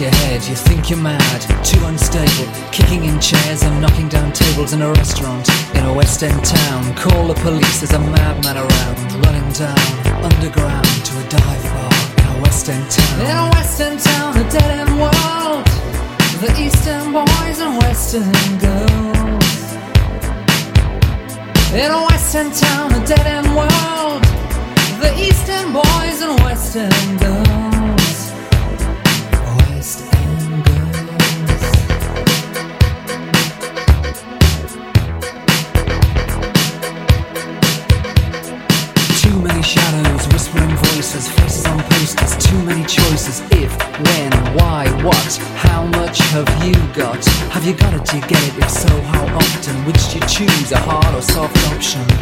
your head, you think you're mad, too unstable, kicking in chairs and knocking down tables in a restaurant in a West End town. Call the police, there's a madman around, running down underground to a dive bar in a West End town. In a West End town, a dead end world, the Eastern boys and Western girls. In a West End town, a dead end world, the Eastern boys and Western girls. Have you got it? Do you get it? If so, how often? Which do you choose, a hard or soft option?